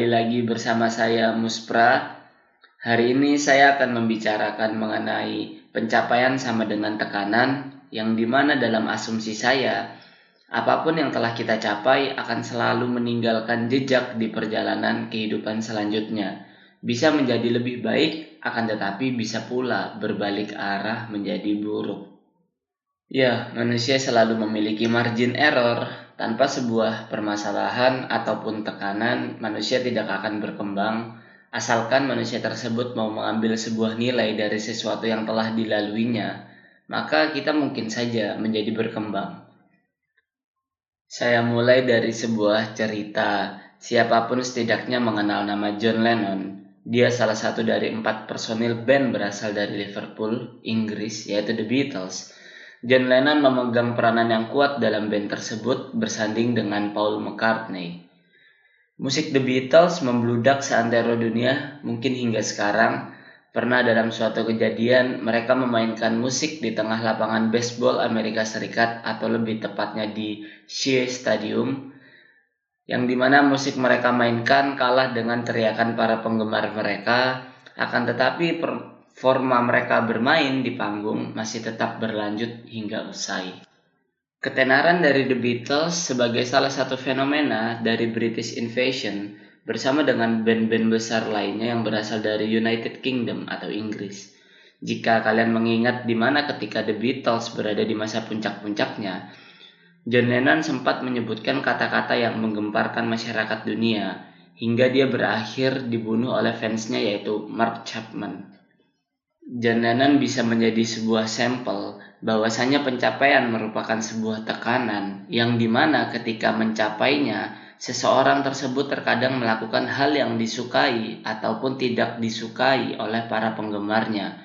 kembali lagi bersama saya Muspra. Hari ini saya akan membicarakan mengenai pencapaian sama dengan tekanan yang di mana dalam asumsi saya, apa pun yang telah kita capai akan selalu meninggalkan jejak di perjalanan kehidupan selanjutnya. Bisa menjadi lebih baik, akan tetapi bisa pula berbalik arah menjadi buruk. Ya, manusia selalu memiliki margin error tanpa sebuah permasalahan ataupun tekanan, manusia tidak akan berkembang asalkan manusia tersebut mau mengambil sebuah nilai dari sesuatu yang telah dilaluinya, maka kita mungkin saja menjadi berkembang. Saya mulai dari sebuah cerita. Siapa pun setidaknya mengenal nama John Lennon. Dia salah satu dari empat personil band berasal dari Liverpool, Inggris, yaitu The Beatles John Lennon memegang peranan yang kuat dalam band tersebut bersanding dengan Paul McCartney. Musik The Beatles membludak seantero dunia mungkin hingga sekarang. Pernah dalam suatu kejadian mereka memainkan musik di tengah lapangan baseball Amerika Serikat atau lebih tepatnya di Shea Stadium yang di mana musik mereka mainkan kalah dengan teriakan para penggemar mereka akan tetapi forma mereka bermain di panggung masih tetap berlanjut hingga usai. Ketenaran dari The Beatles sebagai salah satu fenomena dari British Invasion bersama dengan band-band besar lainnya yang berasal dari United Kingdom atau Inggris. Jika kalian mengingat di mana ketika The Beatles berada di masa puncak-puncaknya, John Lennon sempat menyebutkan kata-kata yang menggemparkan masyarakat dunia hingga dia berakhir dibunuh oleh fansnya yaitu Mark Chapman. Lennon bisa menjadi sebuah sampel bahwasanya pencapaian merupakan sebuah tekanan yang di mana ketika mencapainya seseorang tersebut terkadang melakukan hal yang disukai ataupun tidak disukai oleh para penggemarnya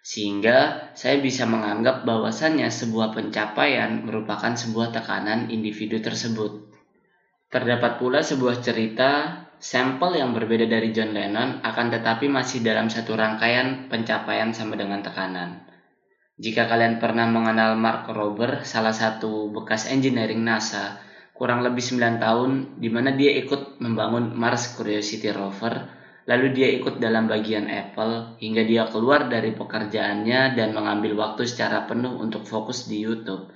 sehingga saya bisa menganggap bahwasannya sebuah pencapaian merupakan sebuah tekanan individu tersebut. Terdapat pula sebuah cerita sampel yang berbeda dari John Lennon akan tetapi masih dalam satu rangkaian pencapaian sama dengan tekanan. Jika kalian pernah mengenal Mark Rober, salah satu bekas engineering NASA, kurang lebih 9 tahun di mana dia ikut membangun Mars Curiosity rover, lalu dia ikut dalam bagian Apple hingga dia keluar dari pekerjaannya dan mengambil waktu secara penuh untuk fokus di YouTube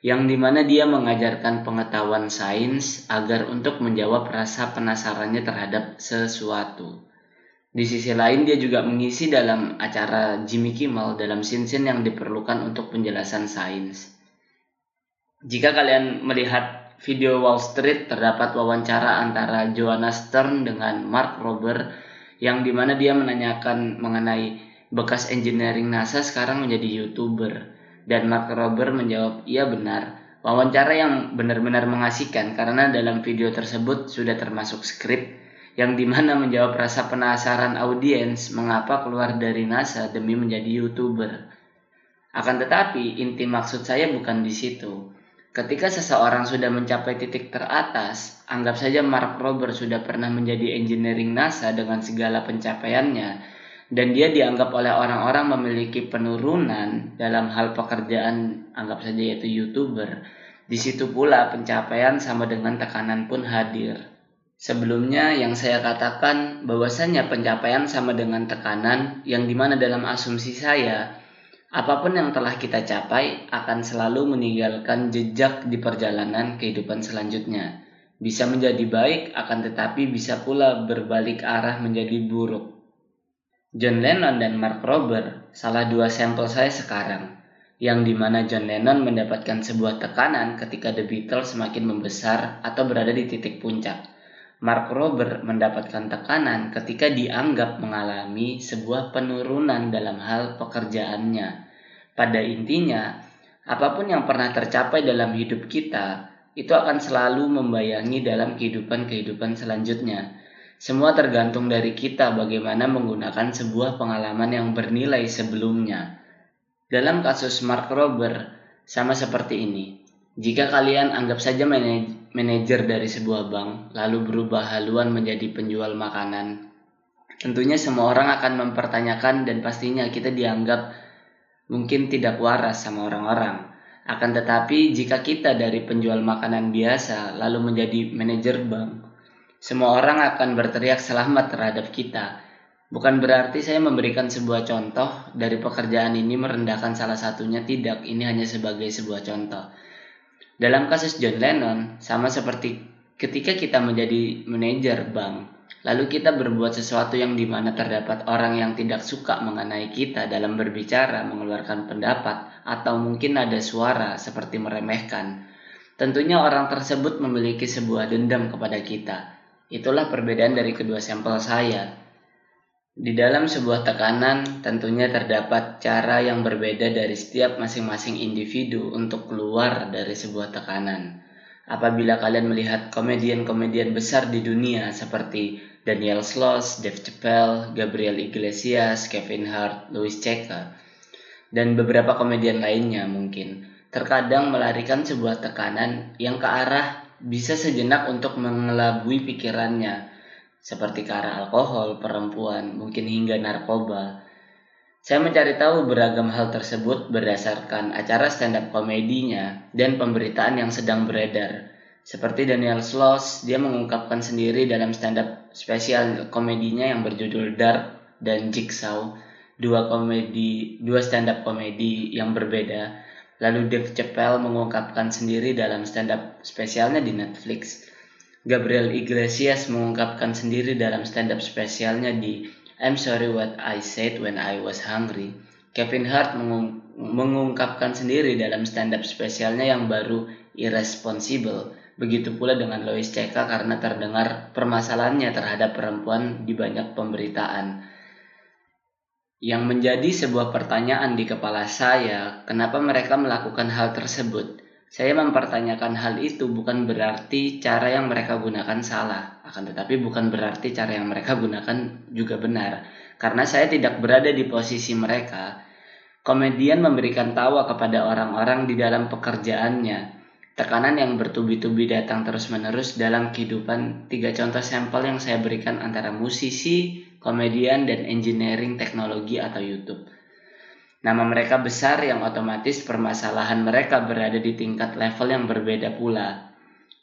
yang di mana dia mengajarkan pengetahuan sains agar untuk menjawab rasa penasarannya terhadap sesuatu. Di sisi lain dia juga mengisi dalam acara Jimmy Kimmel dalam scene-scene yang diperlukan untuk penjelasan sains. Jika kalian melihat video Wall Street terdapat wawancara antara Joanna Stern dengan Mark Rober yang di mana dia menanyakan mengenai bekas engineering NASA sekarang menjadi youtuber dan Mark Rober menjawab, iya benar. Wawancara yang benar-benar mengasihkan karena dalam video tersebut sudah termasuk skrip yang di mana menjawab rasa penasaran audiens mengapa keluar dari NASA demi menjadi youtuber. Akan tetapi inti maksud saya bukan di situ. Ketika seseorang sudah mencapai titik teratas, anggap saja Mark Rober sudah pernah menjadi engineering NASA dengan segala pencapaiannya, dan dia dianggap oleh orang-orang memiliki penurunan dalam hal pekerjaan anggap saja yaitu youtuber. Di situ pula pencapaian sama dengan tekanan pun hadir. Sebelumnya yang saya katakan bahwasanya pencapaian sama dengan tekanan yang di mana dalam asumsi saya apa pun yang telah kita capai akan selalu meninggalkan jejak di perjalanan kehidupan selanjutnya. Bisa menjadi baik akan tetapi bisa pula berbalik arah menjadi buruk John Lennon dan Mark Rober salah dua sampel saya sekarang, yang di mana John Lennon mendapatkan sebuah tekanan ketika The Beatles semakin membesar atau berada di titik puncak. Mark Rober mendapatkan tekanan ketika dianggap mengalami sebuah penurunan dalam hal pekerjaannya. Pada intinya, apa pun yang pernah tercapai dalam hidup kita, itu akan selalu membayangi dalam kehidupan-kehidupan selanjutnya semua tergantung dari kita bagaimana menggunakan sebuah pengalaman yang bernilai sebelumnya. Dalam kasus Mark Rober, sama seperti ini. Jika kalian anggap saja manajer dari sebuah bank, lalu berubah haluan menjadi penjual makanan, tentunya semua orang akan mempertanyakan dan pastinya kita dianggap mungkin tidak waras sama orang-orang. Akan tetapi jika kita dari penjual makanan biasa lalu menjadi manajer bank, Semua orang akan berteriak selamat terhadap kita. Bukan berarti saya memberikan sebuah contoh dari pekerjaan ini merendahkan salah satunya, tidak. Ini hanya sebagai sebuah contoh. Dalam kasus John Lennon, sama seperti ketika kita menjadi manajer bank, lalu kita berbuat sesuatu yang di mana terdapat orang yang tidak suka mengenai kita dalam berbicara, mengeluarkan pendapat, atau mungkin ada suara seperti meremehkan. Tentunya orang tersebut memiliki sebuah dendam kepada kita. Itulah perbedaan dari kedua sampel saya. Di dalam sebuah tekanan, tentunya terdapat cara yang berbeda dari setiap masing-masing individu untuk keluar dari sebuah tekanan. Apabila kalian melihat komedian-komedian besar di dunia seperti Daniel Sloss, Dave Chappelle, Gabriel Iglesias, Kevin Hart, Louis C.K., dan beberapa komedian lainnya mungkin, terkadang melarikan sebuah tekanan yang ke arah bisa sejenak untuk mengelabui pikirannya, seperti ke arah alkohol, perempuan, mungkin hingga narkoba. Saya mencari tahu beragam hal tersebut berdasarkan acara stand-up komedinya dan pemberitaan yang sedang beredar. Seperti Daniel Sloss, dia mengungkapkan sendiri dalam stand-up spesial komedinya yang berjudul Dark dan Jigsaw, dua komedi, dua stand-up komedi yang berbeda Lalu Dave Chappelle mengungkapkan sendiri dalam stand-up spesialnya di Netflix. Gabriel Iglesias mengungkapkan sendiri dalam stand-up spesialnya di I'm Sorry What I Said When I Was Hungry. Kevin Hart mengung mengungkapkan sendiri dalam stand-up spesialnya yang baru Irresponsible. Begitu pula dengan Lois C.K. karena terdengar permasalahannya terhadap perempuan di banyak pemberitaan. Yang menjadi sebuah pertanyaan di kepala saya, kenapa mereka melakukan hal tersebut? Saya mempertanyakan hal itu bukan berarti cara yang mereka gunakan salah, akan tetapi bukan berarti cara yang mereka gunakan juga benar. Karena saya tidak berada di posisi mereka. Komedian memberikan tawa kepada orang-orang di dalam pekerjaannya. Tekanan yang bertubi-tubi datang terus-menerus dalam kehidupan tiga contoh sampel yang saya berikan antara musisi, komedian, dan engineering teknologi atau YouTube. Nama mereka besar yang otomatis permasalahan mereka berada di tingkat level yang berbeda pula.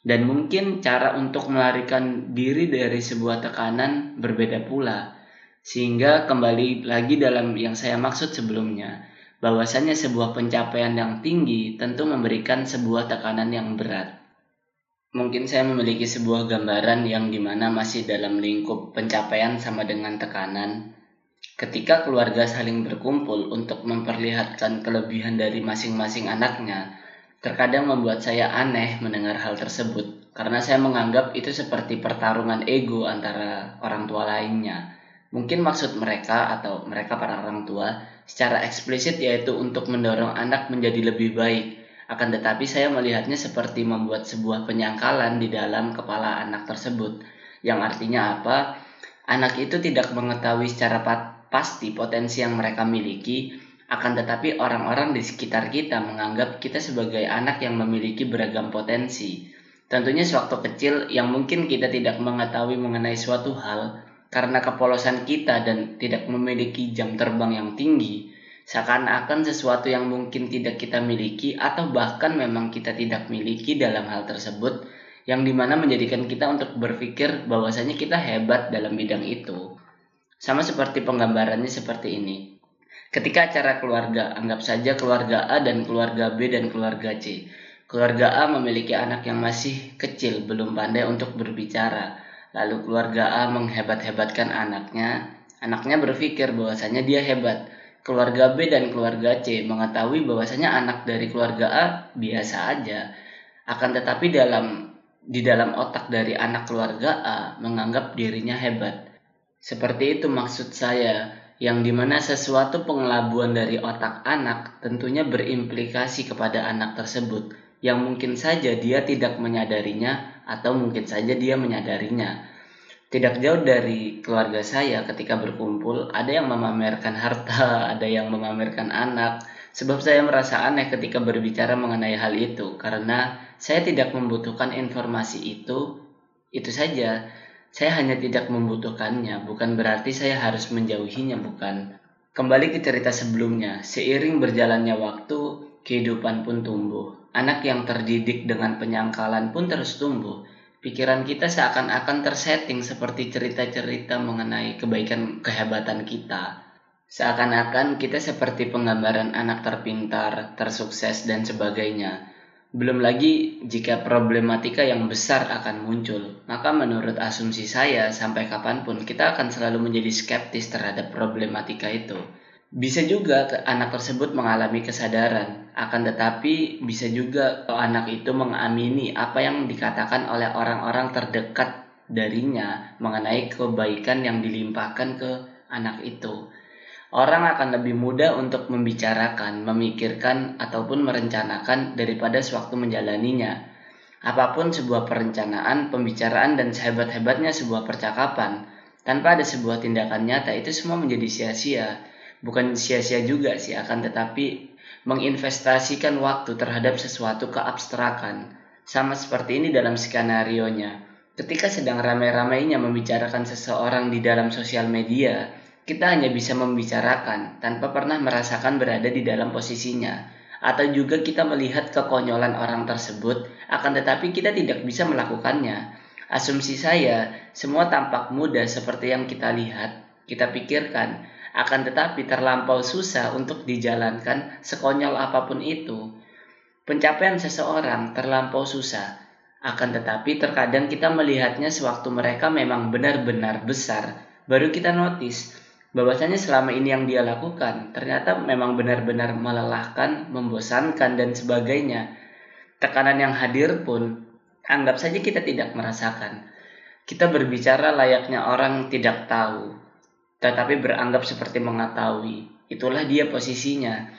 Dan mungkin cara untuk melarikan diri dari sebuah tekanan berbeda pula. Sehingga kembali lagi dalam yang saya maksud sebelumnya, bahwasanya sebuah pencapaian yang tinggi tentu memberikan sebuah tekanan yang berat mungkin saya memiliki sebuah gambaran yang di mana masih dalam lingkup pencapaian sama dengan tekanan. Ketika keluarga saling berkumpul untuk memperlihatkan kelebihan dari masing-masing anaknya, terkadang membuat saya aneh mendengar hal tersebut karena saya menganggap itu seperti pertarungan ego antara orang tua lainnya. Mungkin maksud mereka atau mereka para orang tua secara eksplisit yaitu untuk mendorong anak menjadi lebih baik akan tetapi saya melihatnya seperti membuat sebuah penyangkalan di dalam kepala anak tersebut. Yang artinya apa? Anak itu tidak mengetahui secara pasti potensi yang mereka miliki, akan tetapi orang-orang di sekitar kita menganggap kita sebagai anak yang memiliki beragam potensi. Tentunya sewaktu kecil yang mungkin kita tidak mengetahui mengenai suatu hal karena kepolosan kita dan tidak memiliki jam terbang yang tinggi, seakan-akan sesuatu yang mungkin tidak kita miliki atau bahkan memang kita tidak miliki dalam hal tersebut yang di mana menjadikan kita untuk berpikir bahwasanya kita hebat dalam bidang itu. Sama seperti penggambarannya seperti ini. Ketika acara keluarga, anggap saja keluarga A dan keluarga B dan keluarga C. Keluarga A memiliki anak yang masih kecil, belum pandai untuk berbicara. Lalu keluarga A menghebat-hebatkan anaknya. Anaknya berpikir bahwasanya dia hebat keluarga B dan keluarga C mengetahui bahwasanya anak dari keluarga A biasa aja. Akan tetapi dalam di dalam otak dari anak keluarga A menganggap dirinya hebat. Seperti itu maksud saya, yang di mana sesuatu pengelabuan dari otak anak tentunya berimplikasi kepada anak tersebut, yang mungkin saja dia tidak menyadarinya atau mungkin saja dia menyadarinya. Tidak jauh dari keluarga saya ketika berkumpul, ada yang memamerkan harta, ada yang memamerkan anak. Sebab saya merasa aneh ketika berbicara mengenai hal itu, karena saya tidak membutuhkan informasi itu, itu saja. Saya hanya tidak membutuhkannya, bukan berarti saya harus menjauhinya, bukan. Kembali ke cerita sebelumnya, seiring berjalannya waktu, kehidupan pun tumbuh. Anak yang terdidik dengan penyangkalan pun terus tumbuh pikiran kita seakan-akan tersetting seperti cerita-cerita mengenai kebaikan kehebatan kita. Seakan-akan kita seperti penggambaran anak terpintar, tersukses, dan sebagainya. Belum lagi jika problematika yang besar akan muncul, maka menurut asumsi saya sampai kapan pun kita akan selalu menjadi skeptis terhadap problematika itu. Bisa juga anak tersebut mengalami kesadaran, akan tetapi bisa juga anak itu mengamini apa yang dikatakan oleh orang-orang terdekat darinya mengenai kebaikan yang dilimpahkan ke anak itu. Orang akan lebih mudah untuk membicarakan, memikirkan, ataupun merencanakan daripada sewaktu menjalaninya. Apa pun sebuah perencanaan, pembicaraan, dan sehebat-hebatnya sebuah percakapan, tanpa ada sebuah tindakan nyata, itu semua menjadi sia-sia bukan sia-sia juga sih akan tetapi menginvestasikan waktu terhadap sesuatu keabstrakan. Sama seperti ini dalam skenario nya ketika sedang ramai-ramainya membicarakan seseorang di dalam sosial media kita hanya bisa membicarakan tanpa pernah merasakan berada di dalam posisinya. Atau juga kita melihat kekonyolan orang tersebut akan tetapi kita tidak bisa melakukannya. Asumsi saya semua tampak mudah seperti yang kita lihat. Kita pikirkan akan tetapi terlampau susah untuk dijalankan sekonyol apa pun itu. Pencapaian seseorang terlampau susah, akan tetapi terkadang kita melihatnya sewaktu mereka memang benar-benar besar, baru kita notice bahwasanya selama ini yang dia lakukan ternyata memang benar-benar melelahkan, membosankan dan sebagainya. Tekanan yang hadir pun anggap saja kita tidak merasakan. Kita berbicara layaknya orang tidak tahu, tetapi beranggap seperti mengetahui. Itulah dia posisinya.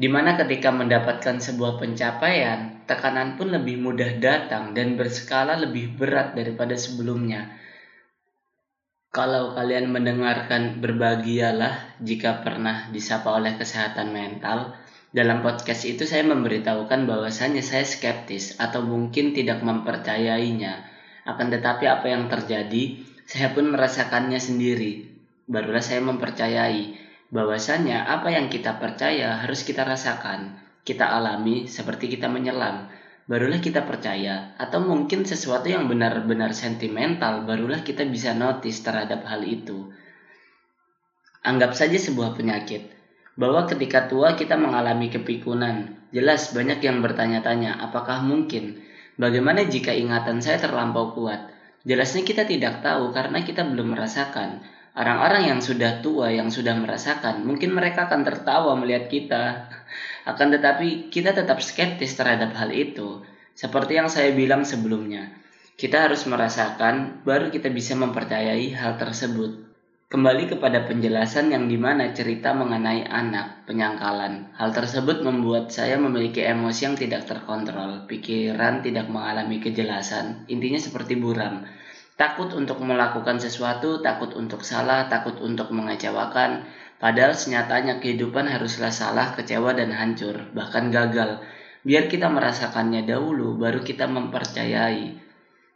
Di mana ketika mendapatkan sebuah pencapaian, tekanan pun lebih mudah datang dan berskala lebih berat daripada sebelumnya. Kalau kalian mendengarkan berbahagialah jika pernah disapa oleh kesehatan mental, dalam podcast itu saya memberitahukan bahwasannya saya skeptis atau mungkin tidak mempercayainya. Akan tetapi apa yang terjadi, saya pun merasakannya sendiri barulah saya mempercayai bahwasanya apa yang kita percaya harus kita rasakan, kita alami seperti kita menyelam. Barulah kita percaya, atau mungkin sesuatu yang benar-benar sentimental, barulah kita bisa notice terhadap hal itu. Anggap saja sebuah penyakit, bahwa ketika tua kita mengalami kepikunan. Jelas banyak yang bertanya-tanya, apakah mungkin? Bagaimana jika ingatan saya terlampau kuat? Jelasnya kita tidak tahu karena kita belum merasakan orang-orang yang sudah tua yang sudah merasakan mungkin mereka akan tertawa melihat kita. Akan tetapi kita tetap skeptis terhadap hal itu. Seperti yang saya bilang sebelumnya kita harus merasakan baru kita bisa mempercayai hal tersebut. Kembali kepada penjelasan yang di mana cerita mengenai anak penyangkalan. Hal tersebut membuat saya memiliki emosi yang tidak terkontrol pikiran tidak mengalami kejelasan intinya seperti buram Takut untuk melakukan sesuatu, takut untuk salah, takut untuk mengecewakan. Padahal senyatanya kehidupan haruslah salah, kecewa, dan hancur, bahkan gagal. Biar kita merasakannya dahulu, baru kita mempercayai.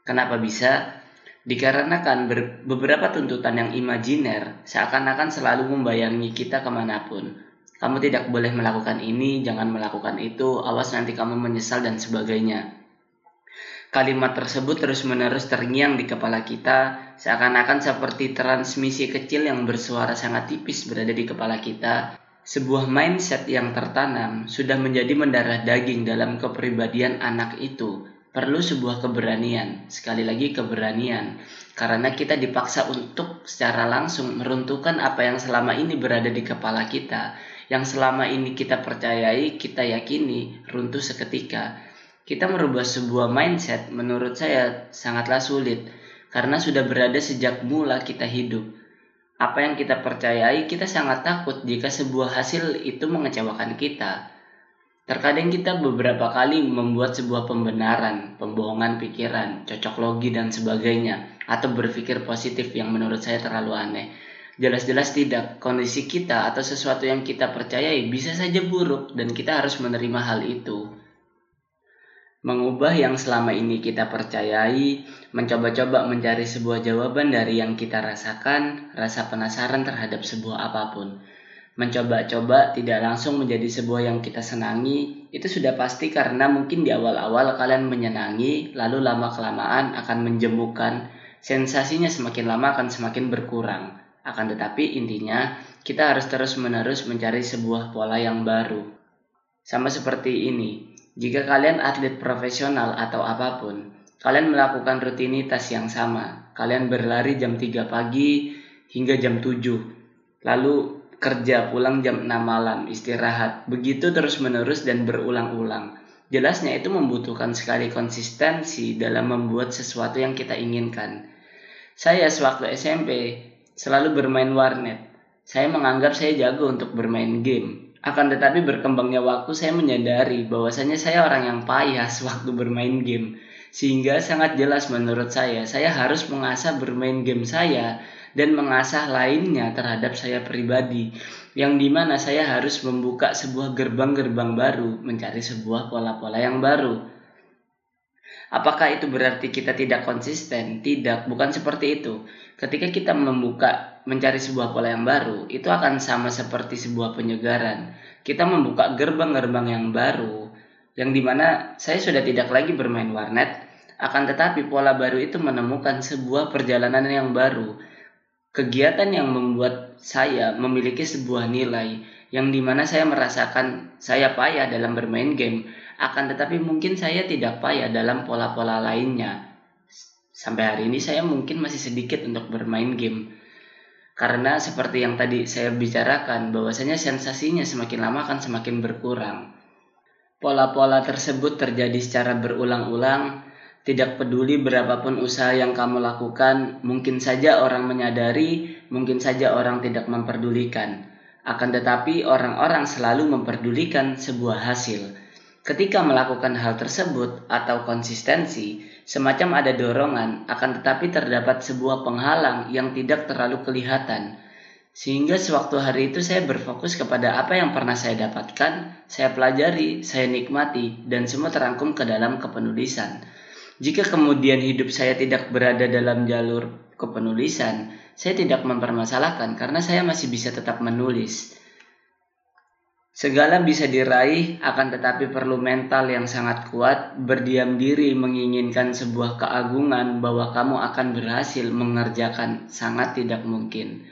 Kenapa bisa? Dikarenakan beberapa tuntutan yang imajiner seakan-akan selalu membayangi kita ke mana pun. Kamu tidak boleh melakukan ini, jangan melakukan itu, awas nanti kamu menyesal dan sebagainya. Kalimat tersebut terus-menerus terngiang di kepala kita, seakan-akan seperti transmisi kecil yang bersuara sangat tipis berada di kepala kita. Sebuah mindset yang tertanam sudah menjadi mendarah daging dalam kepribadian anak itu. Perlu sebuah keberanian, sekali lagi keberanian, karena kita dipaksa untuk secara langsung meruntuhkan apa yang selama ini berada di kepala kita, yang selama ini kita percayai, kita yakini, runtuh seketika kita merubah sebuah mindset menurut saya sangatlah sulit karena sudah berada sejak mula kita hidup. Apa yang kita percayai, kita sangat takut jika sebuah hasil itu mengecewakan kita. Terkadang kita beberapa kali membuat sebuah pembenaran, pembohongan pikiran, cocok logi dan sebagainya, atau berpikir positif yang menurut saya terlalu aneh. Jelas-jelas tidak, kondisi kita atau sesuatu yang kita percayai bisa saja buruk dan kita harus menerima hal itu mengubah yang selama ini kita percayai, mencoba-coba mencari sebuah jawaban dari yang kita rasakan, rasa penasaran terhadap sebuah apa pun. mencoba-coba tidak langsung menjadi sebuah yang kita senangi, itu sudah pasti karena mungkin di awal-awal kalian menyenangi, lalu lama-kelamaan akan menjemukan, sensasinya semakin lama akan semakin berkurang. Akan tetapi intinya, kita harus terus-menerus mencari sebuah pola yang baru. Sama seperti ini, jika kalian atlet profesional atau apa pun, kalian melakukan rutinitas yang sama. Kalian berlari jam 3 pagi hingga jam 7. Lalu kerja pulang jam 6 malam, istirahat. Begitu terus-menerus dan berulang-ulang. Jelasnya itu membutuhkan sekali konsistensi dalam membuat sesuatu yang kita inginkan. Saya sewaktu SMP selalu bermain warnet. Saya menganggap saya jago untuk bermain game. Akan tetapi berkembangnya waktu saya menyadari bahwasanya saya orang yang payah sewaktu bermain game. Sehingga sangat jelas menurut saya, saya harus mengasah bermain game saya dan mengasah lainnya terhadap saya pribadi. Yang di mana saya harus membuka sebuah gerbang-gerbang baru mencari sebuah pola-pola yang baru. Apakah itu berarti kita tidak konsisten? Tidak bukan seperti itu. Ketika kita membuka mencari sebuah pola yang baru itu akan sama seperti sebuah penyegaran. Kita membuka gerbang-gerbang yang baru yang di mana saya sudah tidak lagi bermain warnet akan tetapi pola baru itu menemukan sebuah perjalanan yang baru. Kegiatan yang membuat saya memiliki sebuah nilai yang di mana saya merasakan saya payah dalam bermain game akan tetapi mungkin saya tidak payah dalam pola-pola lainnya. Sampai hari ini saya mungkin masih sedikit untuk bermain game karena seperti yang tadi saya bicarakan bahwasanya sensasinya semakin lama akan semakin berkurang pola-pola tersebut terjadi secara berulang-ulang tidak peduli berapapun usaha yang kamu lakukan, mungkin saja orang menyadari, mungkin saja orang tidak memperdulikan. Akan tetapi, orang-orang selalu memperdulikan sebuah hasil. Ketika melakukan hal tersebut atau konsistensi, semacam ada dorongan, akan tetapi terdapat sebuah penghalang yang tidak terlalu kelihatan. Sehingga sewaktu hari itu saya berfokus kepada apa yang pernah saya dapatkan, saya pelajari, saya nikmati, dan semua terangkum ke dalam kepenulisan. Jika kemudian hidup saya tidak berada dalam jalur kepenulisan, saya tidak mempermasalahkan karena saya masih bisa tetap menulis. Segala bisa diraih, akan tetapi perlu mental yang sangat kuat, berdiam diri menginginkan sebuah keagungan bahwa kamu akan berhasil mengerjakan sangat tidak mungkin.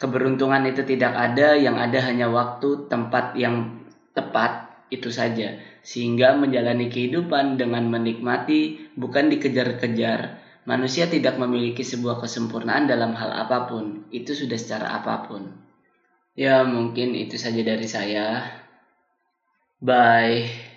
Keberuntungan itu tidak ada, yang ada hanya waktu, tempat yang tepat, itu saja sehingga menjalani kehidupan dengan menikmati bukan dikejar-kejar. Manusia tidak memiliki sebuah kesempurnaan dalam hal apa pun, itu sudah secara apa pun. Ya, mungkin itu saja dari saya. Bye.